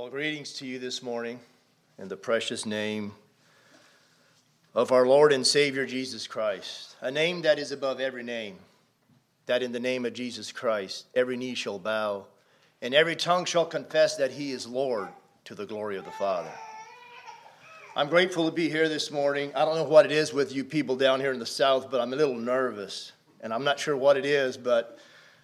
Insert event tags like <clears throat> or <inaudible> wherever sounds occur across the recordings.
Well, greetings to you this morning in the precious name of our Lord and Savior Jesus Christ, a name that is above every name, that in the name of Jesus Christ every knee shall bow and every tongue shall confess that he is Lord to the glory of the Father. I'm grateful to be here this morning. I don't know what it is with you people down here in the South, but I'm a little nervous, and I'm not sure what it is, but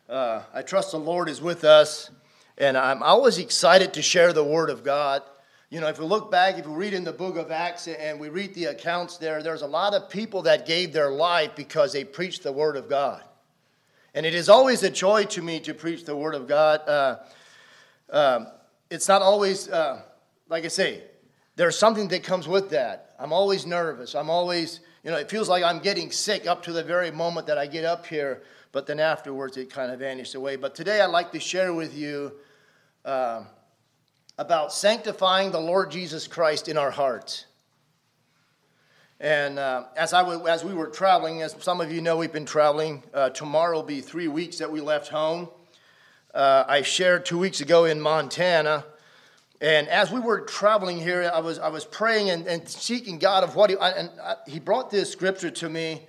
uh, I trust the Lord is with us. And I'm always excited to share the Word of God. You know, if we look back, if we read in the book of Acts and we read the accounts there, there's a lot of people that gave their life because they preached the Word of God. And it is always a joy to me to preach the Word of God. Uh, um, it's not always, uh, like I say, there's something that comes with that. I'm always nervous. I'm always, you know, it feels like I'm getting sick up to the very moment that I get up here, but then afterwards it kind of vanished away. But today I'd like to share with you uh, about sanctifying the Lord Jesus Christ in our hearts. And uh, as, I w- as we were traveling, as some of you know, we've been traveling. Uh, tomorrow will be three weeks that we left home. Uh, I shared two weeks ago in Montana. And as we were traveling here, I was, I was praying and, and seeking God of what he, and I, he brought this scripture to me.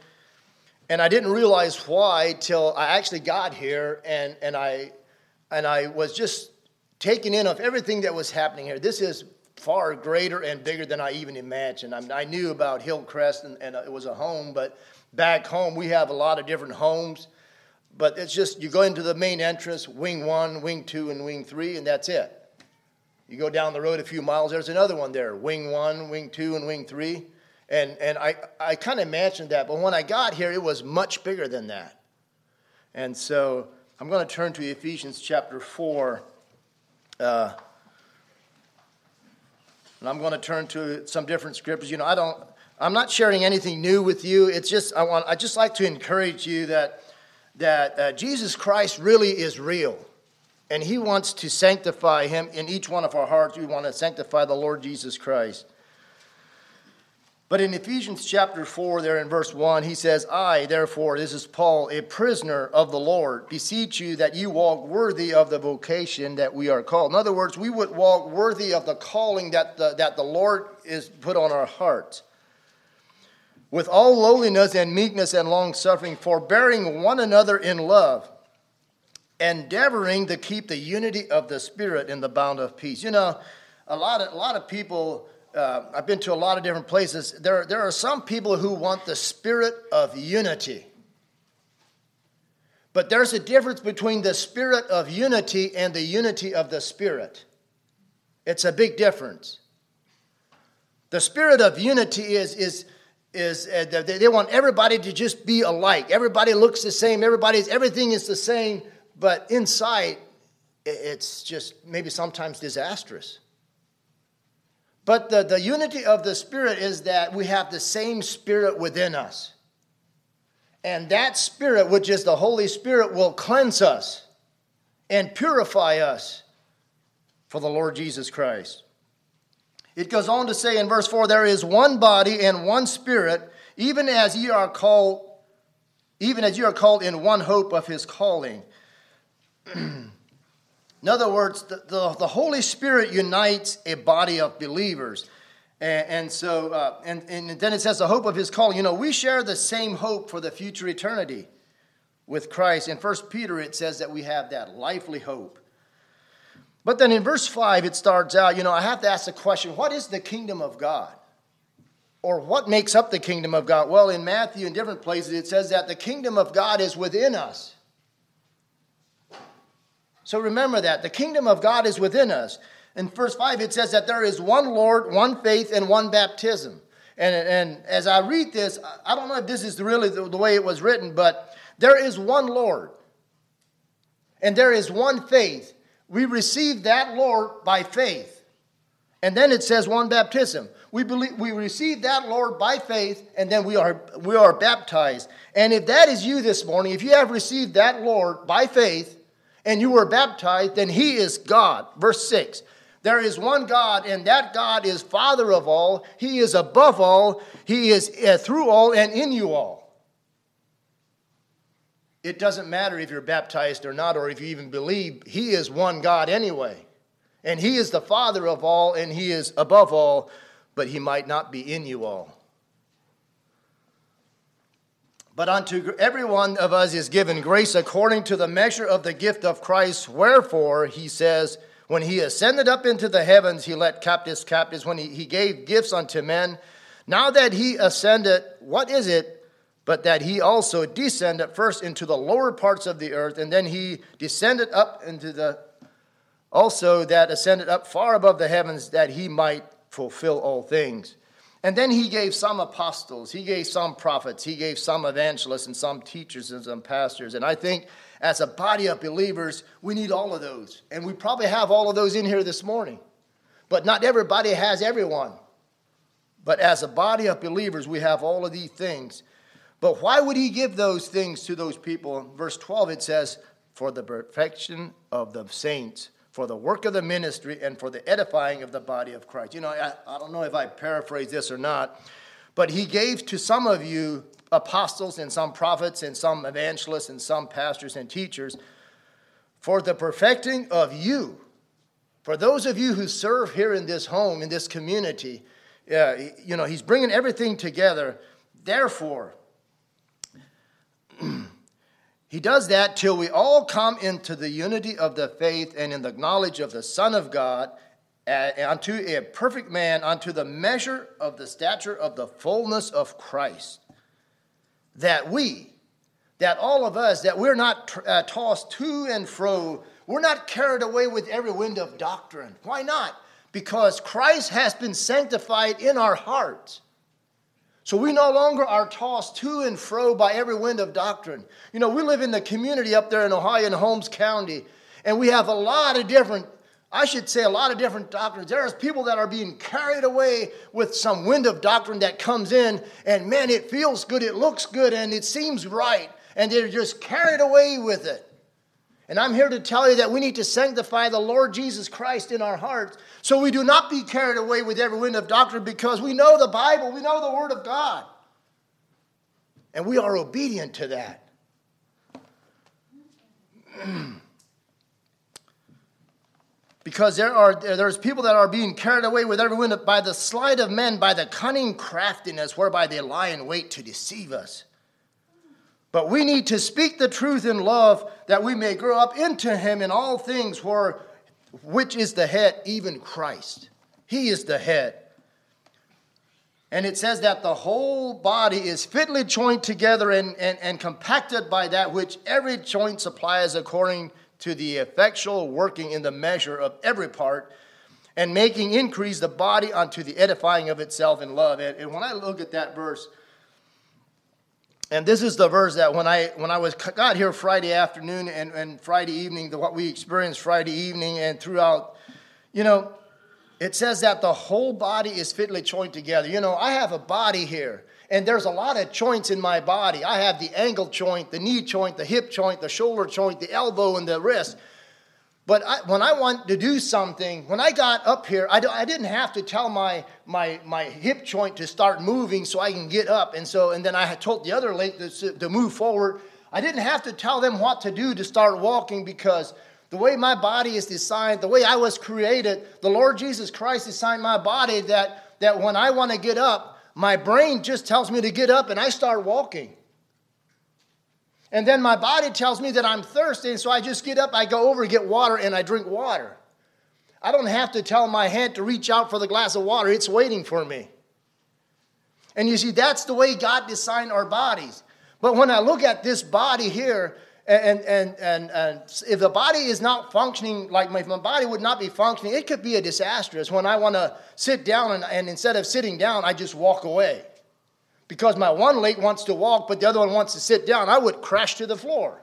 And I didn't realize why till I actually got here and, and, I, and I was just taken in of everything that was happening here. This is far greater and bigger than I even imagined. I, mean, I knew about Hillcrest and, and, uh, it was a home, but back home we have a lot of different homes. But it's just you go into the main entrance, wing one, wing two, and wing three, and that's it. You go down the road a few miles, there's another one there, wing one, wing two, and wing three. And, and I, I kind of imagined that, but when I got here, it was much bigger than that. And so I'm going to turn to Ephesians chapter 4. Uh, and I'm going to turn to some different scriptures. You know, I don't, I'm not sharing anything new with you. It's just, I want, I just like to encourage you that, that uh, Jesus Christ really is real. And he wants to sanctify him in each one of our hearts. We want to sanctify the Lord Jesus Christ. But in Ephesians chapter 4, there in verse 1, he says, I, therefore, this is Paul, a prisoner of the Lord, beseech you that you walk worthy of the vocation that we are called. In other words, we would walk worthy of the calling that the, that the Lord is put on our hearts. With all lowliness and meekness and long suffering, forbearing one another in love, endeavoring to keep the unity of the Spirit in the bond of peace. You know, a lot of, a lot of people uh, I've been to a lot of different places. There, there are some people who want the spirit of unity. But there's a difference between the spirit of unity and the unity of the spirit. It's a big difference. The spirit of unity is, is, is uh, they want everybody to just be alike. Everybody looks the same. Everybody's, everything is the same. But inside, it's just maybe sometimes disastrous. But the, the unity of the Spirit is that we have the same Spirit within us. And that Spirit, which is the Holy Spirit, will cleanse us and purify us for the Lord Jesus Christ. It goes on to say in verse 4 there is one body and one Spirit, even as ye are called, even as you are called in one hope of his calling. <clears throat> In other words, the, the, the, Holy Spirit unites a body of believers. And, and so, uh, and, and then it says the hope of his call. You know, we share the same hope for the future eternity with Christ. In First Peter, it says that we have that lively hope. But then in verse 5, it starts out, you know, I have to ask the question what is the kingdom of God? Or what makes up the kingdom of God? Well, in Matthew in different places, it says that the kingdom of God is within us. So remember that. The kingdom of God is within us. In verse 5, it says that there is one Lord, one faith, and one baptism. And, and as I read this, I don't know if this is really the, the way it was written, but there is one Lord, and there is one faith. We receive that Lord by faith. And then it says one baptism. We believe we receive that Lord by faith, and then we are we are baptized. And if that is you this morning, if you have received that Lord by faith, and you were baptized, then he is God. Verse 6. There is one God, and that God is Father of all. He is above all. He is uh, through all and in you all. It doesn't matter if you're baptized or not, or if you even believe, He is one God anyway. And he is the Father of all, and he is above all, but he might not be in you all. But unto every one of us is given grace according to the measure of the gift of Christ. Wherefore, he says, when he ascended up into the heavens, he let captives captives. When he, he gave gifts unto men, now that he ascended, what is it but that he also descended first into the lower parts of the earth, and then he descended up into the also that ascended up far above the heavens that he might fulfill all things. And then he gave some apostles, he gave some prophets, he gave some evangelists, and some teachers and some pastors. And I think as a body of believers, we need all of those. And we probably have all of those in here this morning. But not everybody has everyone. But as a body of believers, we have all of these things. But why would he give those things to those people? Verse 12, it says, For the perfection of the saints, for the work of the ministry, and for the edifying of the body of Christ. You know, I, I don't know if I paraphrase this or not, but he gave to some of you apostles and some prophets and some evangelists and some pastors and teachers for the perfecting of you. For those of you who serve here in this home, in this community, uh, you know, he's bringing everything together. Therefore, he does that till we all come into the unity of the faith and in the knowledge of the Son of God, unto a perfect man, unto the measure of the stature of the fullness of Christ. That we, that all of us, that we're not uh, tossed to and fro, we're not carried away with every wind of doctrine. Why not? because Christ has been sanctified in our hearts. So we no longer are tossed to and fro by every wind of doctrine. You know, we live in the community up there in Ohio in Holmes County, and we have a lot of different, I should say, a lot of different doctrines. There's people that are being carried away with some wind of doctrine that comes in, and man, it feels good, it looks good, and it seems right, and they're just carried away with it. And I'm here to tell you that we need to sanctify the Lord Jesus Christ in our hearts so we do not be carried away with every wind of doctrine because we know the Bible, we know the Word of God. And we are obedient to that. <clears throat> because there are there's people that are being carried away with every wind by the sleight of men, by the cunning craftiness whereby they lie in wait to deceive us. But we need to speak the truth in love that we may grow up into him in all things where which is the head even Christ. He is the head. And it says that the whole body is fitly joined together and, and, and compacted by that which every joint supplies according to the effectual working in the measure of every part, and making increase the body unto the edifying of itself in love. And, and when I look at that verse, and this is the verse that when I when I was got here Friday afternoon and, and Friday evening, the, what we experienced Friday evening and throughout, you know, it says that the whole body is fitly joined together. You know, I have a body here, and there's a lot of joints in my body. I have the ankle joint, the knee joint, the hip joint, the shoulder joint, the elbow, and the wrist. But I, when I want to do something, when I got up here, I, I didn't have to tell my, my, my hip joint to start moving so I can get up. And so, and then I told the other leg to, to move forward. I didn't have to tell them what to do to start walking because the way my body is designed, the way I was created, the Lord Jesus Christ designed my body that, that when I want to get up, my brain just tells me to get up and I start walking. And then my body tells me that I'm thirsty, and so I just get up, I go over, get water, and I drink water. I don't have to tell my hand to reach out for the glass of water, it's waiting for me. And you see, that's the way God designed our bodies. But when I look at this body here, and, and, and, and if the body is not functioning like my, my body would not be functioning, it could be a disastrous. When I want to sit down, and, and instead of sitting down, I just walk away because my one leg wants to walk, but the other one wants to sit down, I would crash to the floor.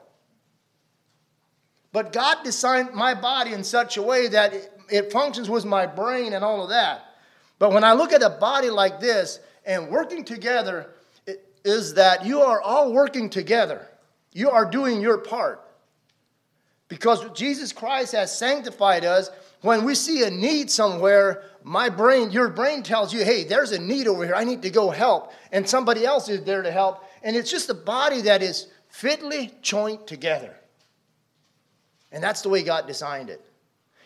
But God designed my body in such a way that it, functions with my brain and all of that. But when I look at a body like this and working together, is that you are all working together. You are doing your part. Because Jesus Christ has sanctified us. When we see a need somewhere, my brain, your brain tells you, hey, there's a need over here. I need to go help. And somebody else is there to help. And it's just a body that is fitly joined together. And that's the way God designed it.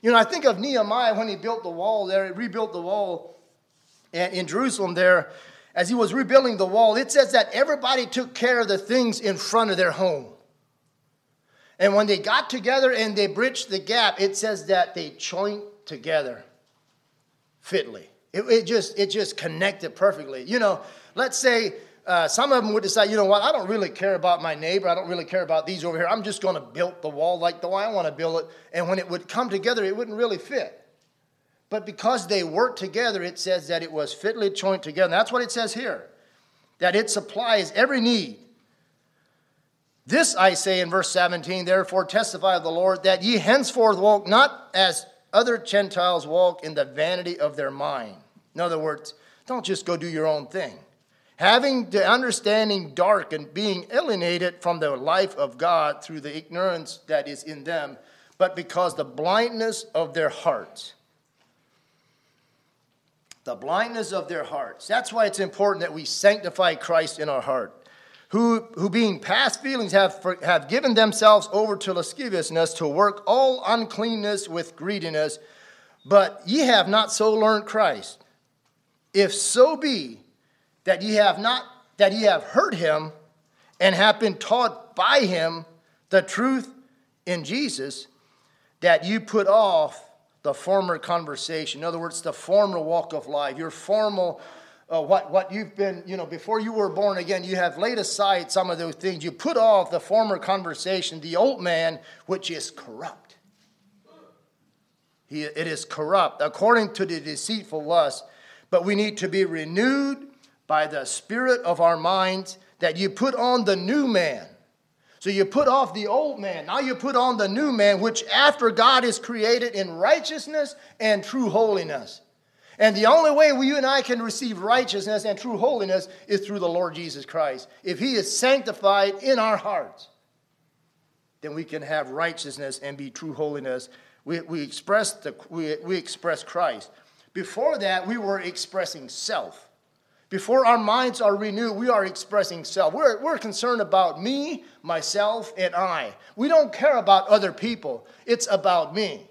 You know, I think of Nehemiah when he built the wall there, he rebuilt the wall in Jerusalem there. As he was rebuilding the wall, it says that everybody took care of the things in front of their home. And when they got together and they bridged the gap, it says that they joined together fitly. It, it, just, it just connected perfectly. You know, let's say uh, some of them would decide, you know what, I don't really care about my neighbor. I don't really care about these over here. I'm just going to build the wall like the way I want to build it. And when it would come together, it wouldn't really fit. But because they worked together, it says that it was fitly joined together. And that's what it says here that it supplies every need. This I say in verse 17, therefore testify of the Lord that ye henceforth walk not as other Gentiles walk in the vanity of their mind. In other words, don't just go do your own thing. Having the understanding dark and being alienated from the life of God through the ignorance that is in them, but because the blindness of their hearts the blindness of their hearts. That's why it's important that we sanctify Christ in our heart. Who, who being past feelings have, for, have given themselves over to lasciviousness to work all uncleanness with greediness, but ye have not so learned Christ. If so be that ye have not that ye have heard him and have been taught by him the truth in Jesus, that you put off the former conversation. In other words, the former walk of life, your formal, uh, what, what you've been, you know, before you were born again, you have laid aside some of those things. You put off the former conversation, the old man, which is corrupt. He, it is corrupt according to the deceitful lust. But we need to be renewed by the spirit of our minds that you put on the new man so you put off the old man. Now you put on the new man, which after God is created in righteousness and true holiness. And the only way we, you and I can receive righteousness and true holiness is through the Lord Jesus Christ. If He is sanctified in our hearts, then we can have righteousness and be true holiness. We, we, express, the, we, we express Christ. Before that, we were expressing self. Before our minds are renewed, we are expressing self. We're, we're concerned about me, myself, and I. We don't care about other people, it's about me.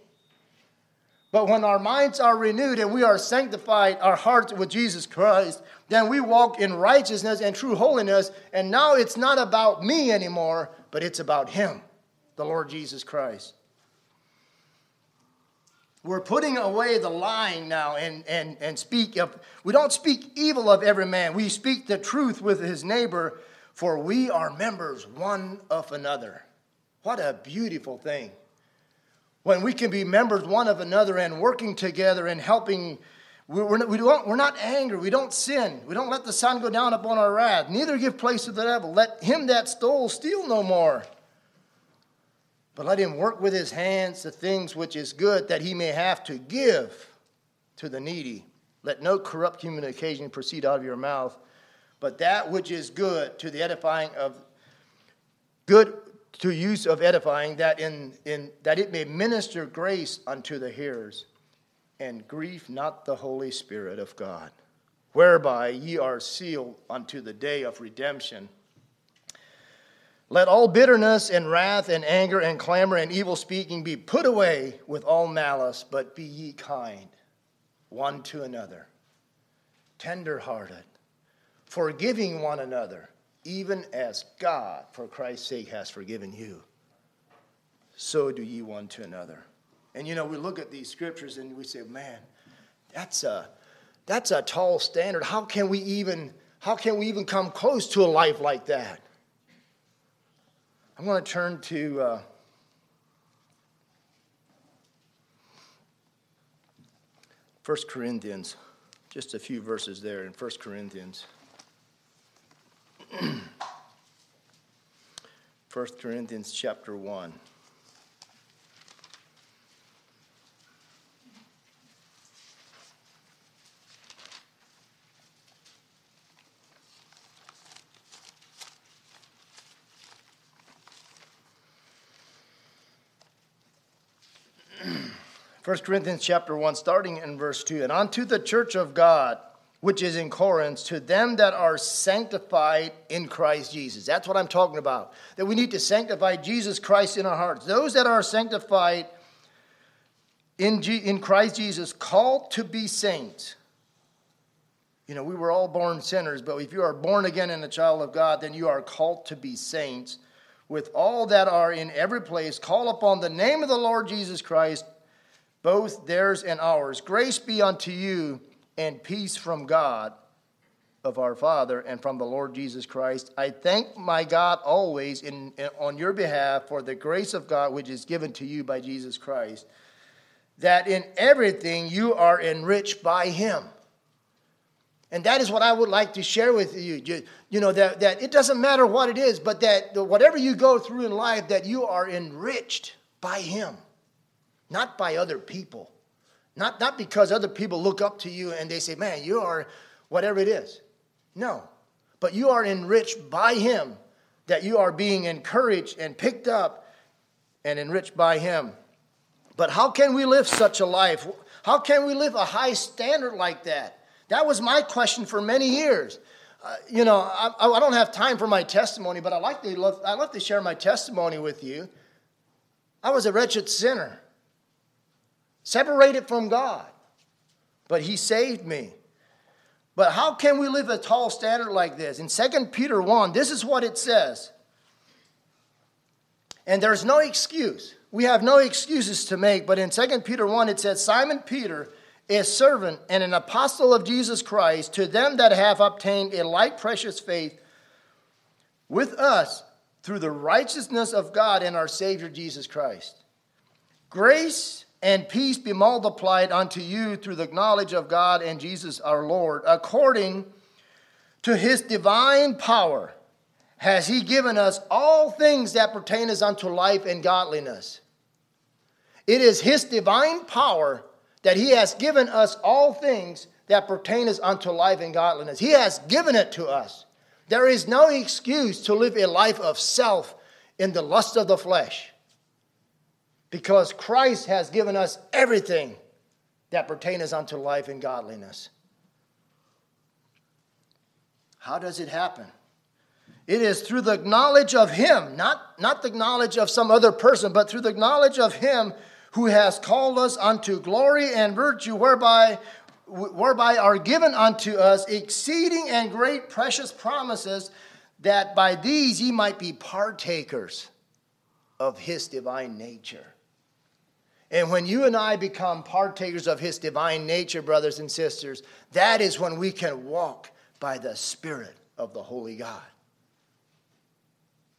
But when our minds are renewed and we are sanctified, our hearts with Jesus Christ, then we walk in righteousness and true holiness. And now it's not about me anymore, but it's about Him, the Lord Jesus Christ. We're putting away the lying now and, and, and speak of, we don't speak evil of every man. We speak the truth with his neighbor, for we are members one of another. What a beautiful thing. When we can be members one of another and working together and helping, we're not, we don't, we're not angry. We don't sin. We don't let the sun go down upon our wrath. Neither give place to the devil. Let him that stole steal no more but let him work with his hands the things which is good, that he may have to give to the needy. Let no corrupt communication proceed out of your mouth, but that which is good to the edifying of good to use of edifying, that in, in that it may minister grace unto the hearers, and grieve not the Holy Spirit of God, whereby ye are sealed unto the day of redemption. Let all bitterness and wrath and anger and clamor and evil speaking be put away with all malice, but be ye kind one to another, tenderhearted, forgiving one another, even as God, for Christ's sake, has forgiven you. So do ye one to another. And you know, we look at these scriptures and we say, man, that's a, that's a tall standard. How can we even, how can we even come close to a life like that? I'm going to turn to uh, First Corinthians, just a few verses there in First Corinthians. <clears throat> First Corinthians chapter 1. <clears throat> 1 Corinthians chapter 1, starting in verse 2. And unto the church of God, which is in Corinth, to them that are sanctified in Christ Jesus. That's what I'm talking about. That we need to sanctify Jesus Christ in our hearts. Those that are sanctified in, G- in Christ Jesus, called to be saints. You know, we were all born sinners, but if you are born again and a child of God, then you are called to be saints. With all that are in every place, call upon the name of the Lord Jesus Christ, both theirs and ours. Grace be unto you and peace from God of our Father and from the Lord Jesus Christ. I thank my God always in, in, on your behalf for the grace of God which is given to you by Jesus Christ, that in everything you are enriched by him. And that is what I would like to share with you. You, you know, that, that it doesn't matter what it is, but that whatever you go through in life, that you are enriched by him, not by other people. Not, not because other people look up to you and they say, man, you are whatever it is. No. But you are enriched by Him, that you are being encouraged and picked up and enriched by Him. But how can we live such a life? How can we live a high standard like that? That was my question for many years. Uh, you know, I, I, don't have time for my testimony, but I like to love, I love to share my testimony with you. I was a wretched sinner, separated from God, but He saved me. But how can we live a tall standard like this? In 2 Peter 1, this is what it says. And there's no excuse. We have no excuses to make, but in 2 Peter 1, it says, Simon Peter, a servant and an apostle of Jesus Christ, to them that have obtained a like precious faith with us through the righteousness of God and our Savior Jesus Christ. Grace and peace be multiplied unto you through the knowledge of God and Jesus our Lord, according to his divine power has he given us all things that pertain us unto life and godliness. It is his divine power that he has given us all things that pertain us unto life and godliness. He has given it to us. There is no excuse to live a life of self in the lust of the flesh because Christ has given us everything that pertains unto life and godliness. How does it happen? It is through the knowledge of Him, not, not the knowledge of some other person, but through the knowledge of Him who has called us unto glory and virtue, whereby, whereby are given unto us exceeding and great precious promises, that by these ye might be partakers of His divine nature. And when you and I become partakers of his divine nature, brothers and sisters, that is when we can walk by the Spirit of the Holy God.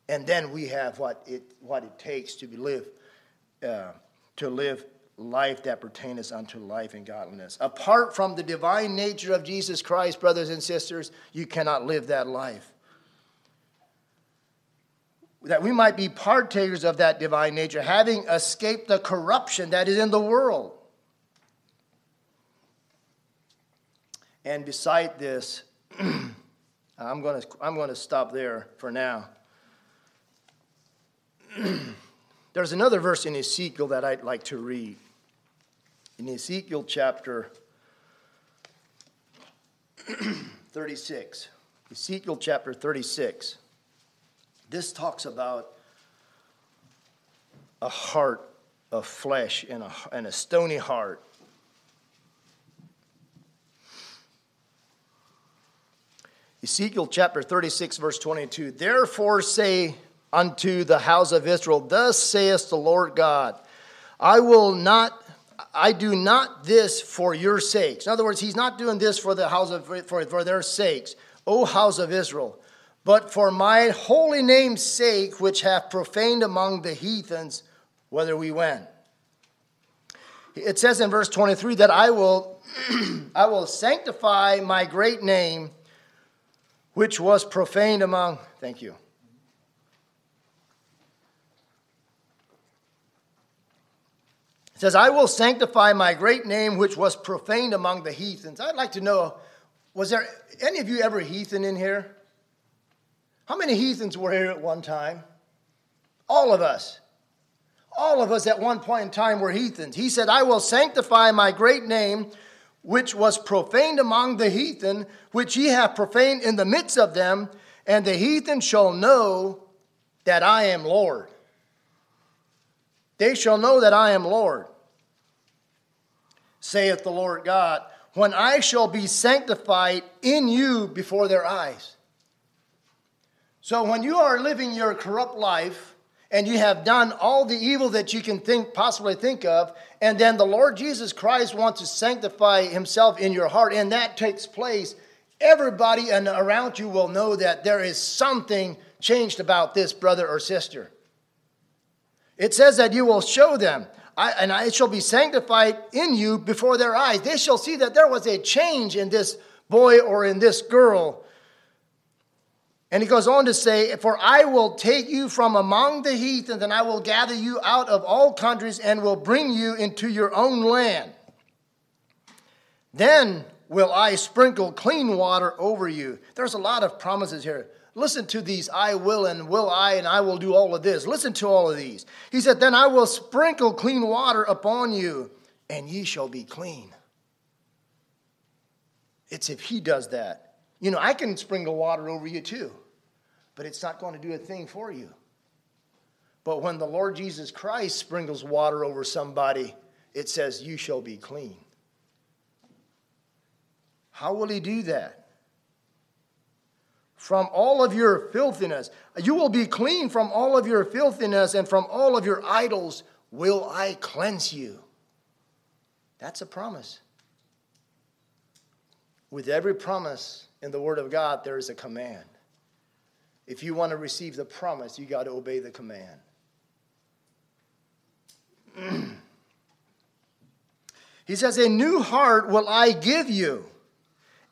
And then we have what it, what it takes to live, uh, to live life that pertains unto life and godliness. Apart from the divine nature of Jesus Christ, brothers and sisters, you cannot live that life that we might be partakers of that divine nature, having escaped the corruption that is in the world. And beside this, <clears throat> I'm going to I'm going to stop there for now. <clears throat> There's another verse in Ezekiel that I'd like to read. In Ezekiel chapter <clears throat> 36. Ezekiel chapter 36. This talks about a heart of flesh and a, and a stony heart. Ezekiel chapter 36, verse 22 Therefore say unto the house of Israel, Thus saith the Lord God, I will not. I do not this for your sakes. In other words, he's not doing this for the house of for, for their sakes, O house of Israel but for my holy name's sake, which have profaned among the heathens, whether we went. It says in verse 23 that I will, <clears throat> I will sanctify my great name, which was profaned among, thank you. It says, I will sanctify my great name, which was profaned among the heathens. I'd like to know, was there any of you ever heathen in here? How many heathens were here at one time? All of us. All of us at one point in time were heathens. He said, I will sanctify my great name, which was profaned among the heathen, which ye have profaned in the midst of them, and the heathen shall know that I am Lord. They shall know that I am Lord. saith the Lord God, when I shall be sanctified in you before their eyes. So when you are living your corrupt life and you have done all the evil that you can think possibly think of, and then the Lord Jesus Christ wants to sanctify himself in your heart, and that takes place, everybody and around you will know that there is something changed about this brother or sister. It says that you will show them, I, and it shall be sanctified in you before their eyes. They shall see that there was a change in this boy or in this girl. And he goes on to say, For I will take you from among the heathens, and I will gather you out of all countries, and will bring you into your own land. Then will I sprinkle clean water over you. There's a lot of promises here. Listen to these I will and will I and I will do all of this. Listen to all of these. He said, Then I will sprinkle clean water upon you, and ye shall be clean. It's if he does that. You know, I can sprinkle water over you too, but it's not going to do a thing for you. But when the Lord Jesus Christ sprinkles water over somebody, it says, You shall be clean. How will he do that? From all of your filthiness. You will be clean from all of your filthiness, and from all of your idols will I cleanse you. That's a promise. With every promise in the Word of God, there is a command. If you want to receive the promise, you got to obey the command. <clears throat> he says, A new heart will I give you,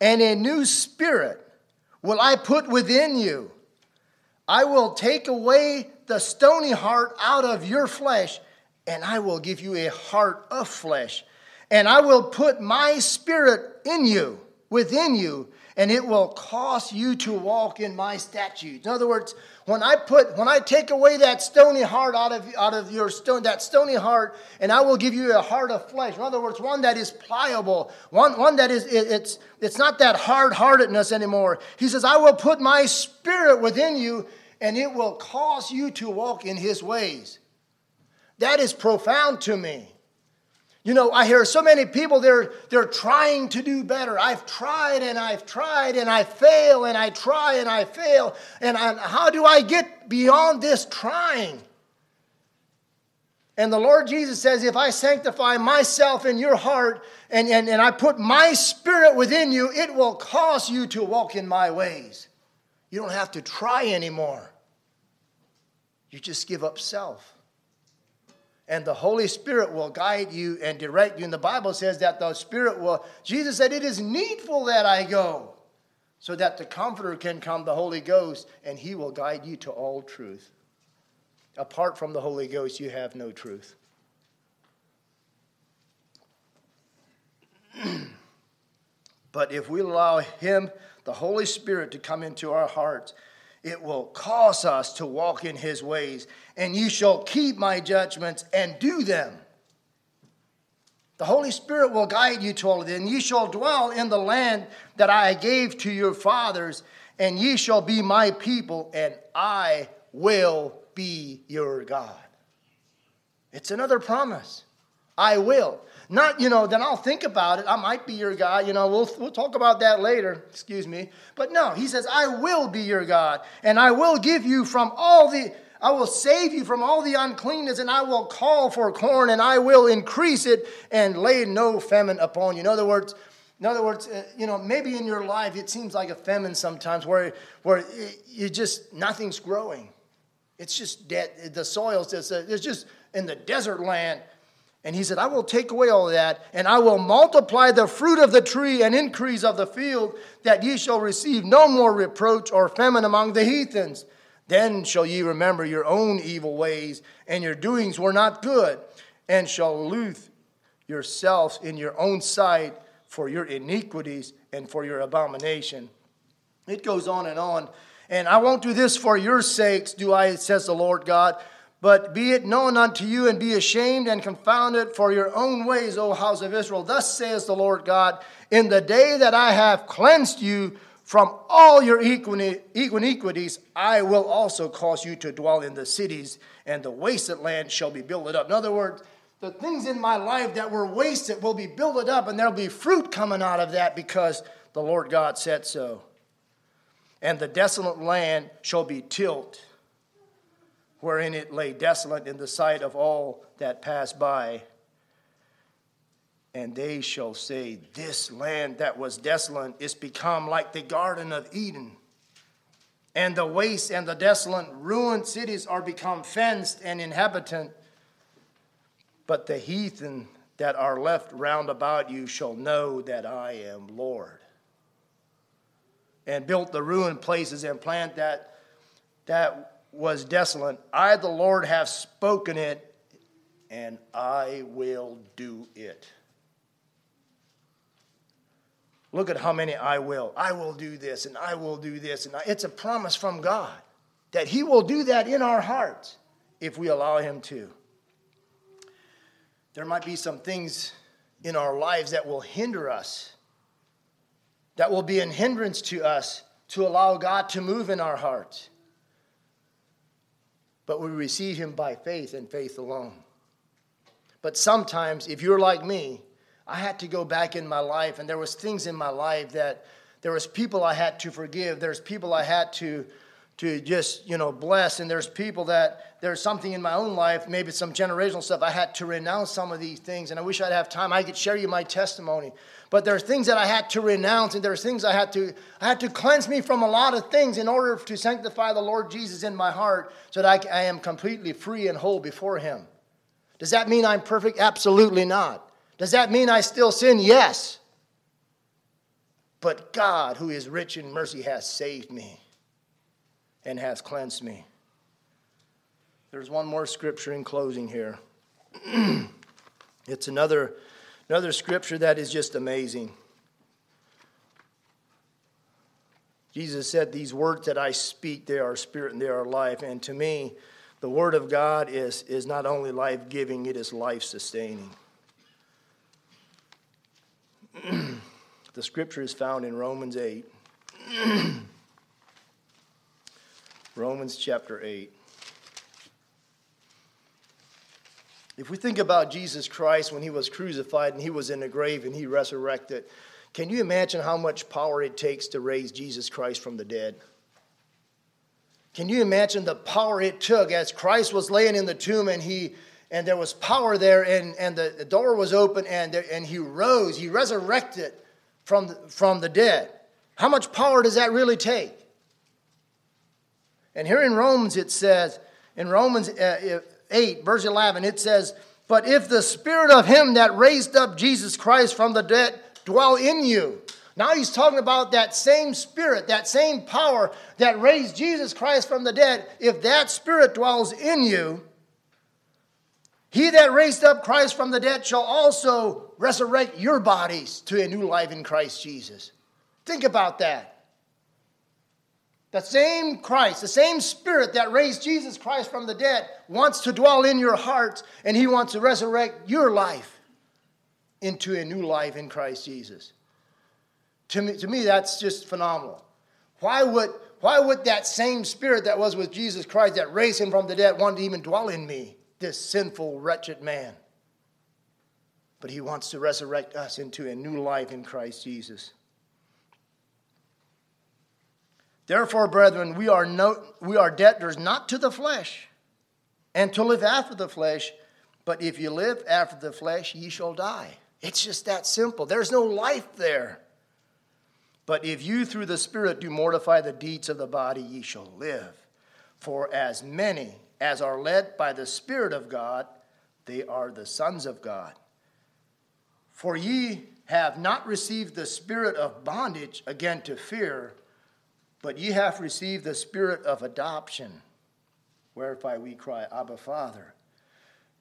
and a new spirit will I put within you. I will take away the stony heart out of your flesh, and I will give you a heart of flesh. And I will put my spirit in you within you, and it will cause you to walk in my statutes. In other words, when I put, when I take away that stony heart out of, out of your stone, that stony heart, and I will give you a heart of flesh. In other words, one that is pliable, one, one that is, it, it's, it's not that hard heartedness anymore. He says, I will put my spirit within you, and it will cause you to walk in his ways. That is profound to me. You know, I hear so many people, they're, they're trying to do better. I've tried and I've tried and I fail and I try and I fail. And I, how do I get beyond this trying? And the Lord Jesus says, if I sanctify myself in your heart and, and, and I put my spirit within you, it will cause you to walk in my ways. You don't have to try anymore. You just give up self and the Holy Spirit will guide you and direct you. And the Bible says that the Spirit will, Jesus said, It is needful that I go so that the Comforter can come, the Holy Ghost, and He will guide you to all truth. Apart from the Holy Ghost, you have no truth. <clears throat> but if we allow Him, the Holy Spirit, to come into our hearts, it will cause us to walk in his ways, and you shall keep my judgments and do them. The Holy Spirit will guide you to all of this, and ye shall dwell in the land that I gave to your fathers, and ye shall be my people, and I will be your God. It's another promise. I will. Not, you know, then I'll think about it. I might be your God. You know, we'll, we'll talk about that later. Excuse me. But no, he says, I will be your God, and I will give you from all the, I will save you from all the uncleanness, and I will call for corn, and I will increase it and lay no famine upon you. In other words, in other words, uh, you know, maybe in your life it seems like a famine sometimes where, where you just, nothing's growing. It's just dead. The soil's just, it's just in the desert land and he said, I will take away all that, and I will multiply the fruit of the tree and increase of the field, that ye shall receive no more reproach or famine among the heathens. Then shall ye remember your own evil ways, and your doings were not good, and shall loathe yourselves in your own sight for your iniquities and for your abomination. It goes on and on. And I won't do this for your sakes, do I, says the Lord God but be it known unto you, and be ashamed and confounded for your own ways, O house of Israel. Thus says the Lord God, in the day that I have cleansed you from all your iniquities, I will also cause you to dwell in the cities, and the wasted land shall be built up. In other words, the things in my life that were wasted will be built up, and there'll be fruit coming out of that because the Lord God said so. And the desolate land shall be tilled, wherein it lay desolate in the sight of all that pass by. And they shall say, This land that was desolate is become like the Garden of Eden. And the waste and the desolate ruined cities are become fenced and inhabited but the heathen that are left round about you shall know that I am Lord. And built the ruined places and plant that that was desolate. I, the Lord, have spoken it, and I will do it. Look at how many I will. I will do this, and I will do this. And I, it's a promise from God that He will do that in our hearts if we allow Him to there might be some things in our lives that will hinder us, that will be an hindrance to us to allow God to move in our hearts. But we receive Him by faith and faith alone. But sometimes, if you're like me, I had to go back in my life, and there was things in my life that there was people I had to forgive. There's people I had to to just you know bless. And there's people that there's something in my own life maybe some generational stuff. I had to renounce some of these things and i wish i'd have time. I could share you my testimony. But there's things that i had to renounce and there's things i had to i had to cleanse me from a lot of things in order to sanctify the lord jesus in my heart so that i, I am completely free and whole before him. Does that mean i'm perfect? Absolutely not. Does that mean i still sin? Yes. But god who is rich in mercy has saved me and has cleansed me. There's one more scripture in closing here. <clears throat> it's another, another scripture that is just amazing. Jesus said, These words that I speak, they are spirit and they are life. And to me, the word of God is, is not only life giving, it is life sustaining. <clears throat> the scripture is found in Romans 8. <clears throat> Romans chapter 8. If we think about Jesus Christ when he was crucified and he was in the grave and he resurrected, can you imagine how much power it takes to raise Jesus Christ from the dead? Can you imagine the power it took as Christ was laying in the tomb and he and there was power there and, and the, the door was open and, there, and he rose, he resurrected from the, from the dead. How much power does that really take? And here in Romans it says, in Romans uh, 8, verse 11, it says, But if the spirit of him that raised up Jesus Christ from the dead dwell in you. Now he's talking about that same spirit, that same power that raised Jesus Christ from the dead. If that spirit dwells in you, he that raised up Christ from the dead shall also resurrect your bodies to a new life in Christ Jesus. Think about that. The same Christ, the same Spirit that raised Jesus Christ from the dead, wants to dwell in your hearts, and He wants to resurrect your life into a new life in Christ Jesus. To me, to me that's just phenomenal. Why would, why would that same Spirit that was with Jesus Christ that raised Him from the dead want to even dwell in me, this sinful, wretched man? But He wants to resurrect us into a new life in Christ Jesus. Therefore, brethren, we are, no, we are debtors not to the flesh, and to live after the flesh. But if you live after the flesh, ye shall die. It's just that simple. There's no life there. But if you through the Spirit do mortify the deeds of the body, ye shall live. For as many as are led by the Spirit of God, they are the sons of God. For ye have not received the spirit of bondage again to fear but ye have received the spirit of adoption, whereby we cry, Abba, Father.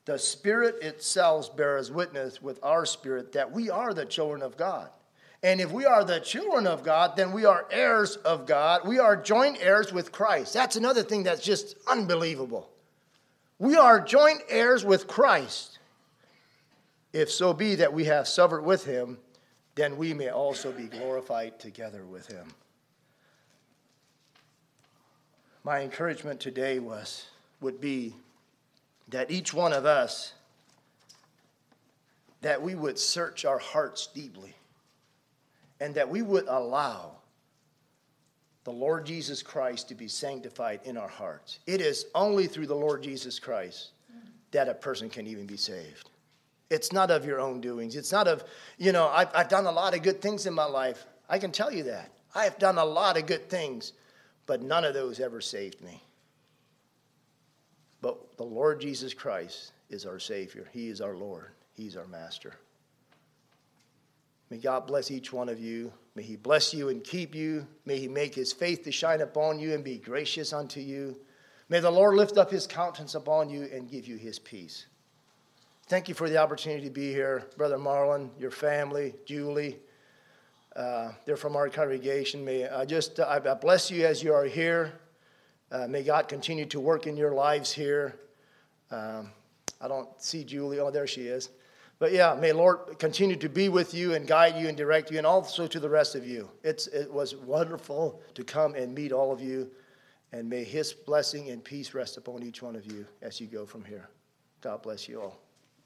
The Spirit itself bears witness with our spirit that we are the children of God. And if we are the children of God, then we are heirs of God. We are joint heirs with Christ. That's another thing that's just unbelievable. We are joint heirs with Christ. If so be that we have suffered with him, then we may also be glorified together with him my encouragement today was would be that each one of us that we would search our hearts deeply and that we would allow the Lord Jesus Christ to be sanctified in our hearts. It is only through the Lord Jesus Christ that a person can even be saved. It's not of your own doings. It's not of, you know, I've, I've done a lot of good things in my life. I can tell you that. I have done a lot of good things, but none of those ever saved me. But the Lord Jesus Christ is our Savior, He is our Lord, He's our Master. May God bless each one of you. May He bless you and keep you. May He make His face to shine upon you and be gracious unto you. May the Lord lift up His countenance upon you and give you His peace. Thank you for the opportunity to be here, Brother Marlon, your family, Julie. Uh, they're from our congregation. May I just I bless you as you are here. Uh, may God continue to work in your lives here. Um, I don't see Julie. Oh, there she is. But yeah, may Lord continue to be with you and guide you and direct you, and also to the rest of you. It's, it was wonderful to come and meet all of you, and may His blessing and peace rest upon each one of you as you go from here. God bless you all.